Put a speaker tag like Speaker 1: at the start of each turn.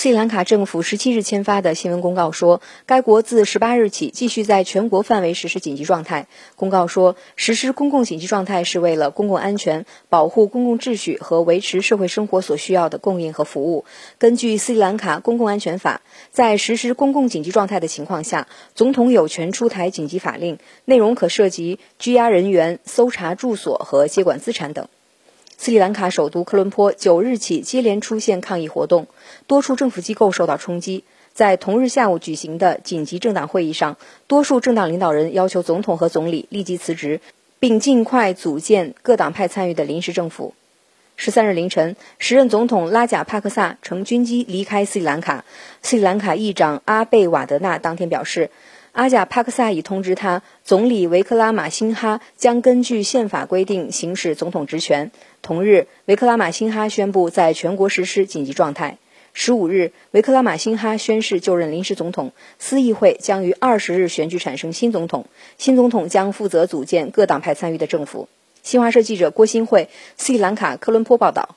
Speaker 1: 斯里兰卡政府十七日签发的新闻公告说，该国自十八日起继续在全国范围实施紧急状态。公告说，实施公共紧急状态是为了公共安全、保护公共秩序和维持社会生活所需要的供应和服务。根据斯里兰卡公共安全法，在实施公共紧急状态的情况下，总统有权出台紧急法令，内容可涉及拘押人员、搜查住所和接管资产等。斯里兰卡首都科伦坡九日起接连出现抗议活动，多处政府机构受到冲击。在同日下午举行的紧急政党会议上，多数政党领导人要求总统和总理立即辞职，并尽快组建各党派参与的临时政府。十三日凌晨，时任总统拉贾帕克萨乘军机离开斯里兰卡。斯里兰卡议长阿贝瓦德纳当天表示。阿贾帕克萨已通知他，总理维克拉马辛哈将根据宪法规定行使总统职权。同日，维克拉马辛哈宣布在全国实施紧急状态。十五日，维克拉马辛哈宣誓就任临时总统，司议会将于二十日选举产生新总统，新总统将负责组建各党派参与的政府。新华社记者郭新慧，斯里兰卡科伦坡报道。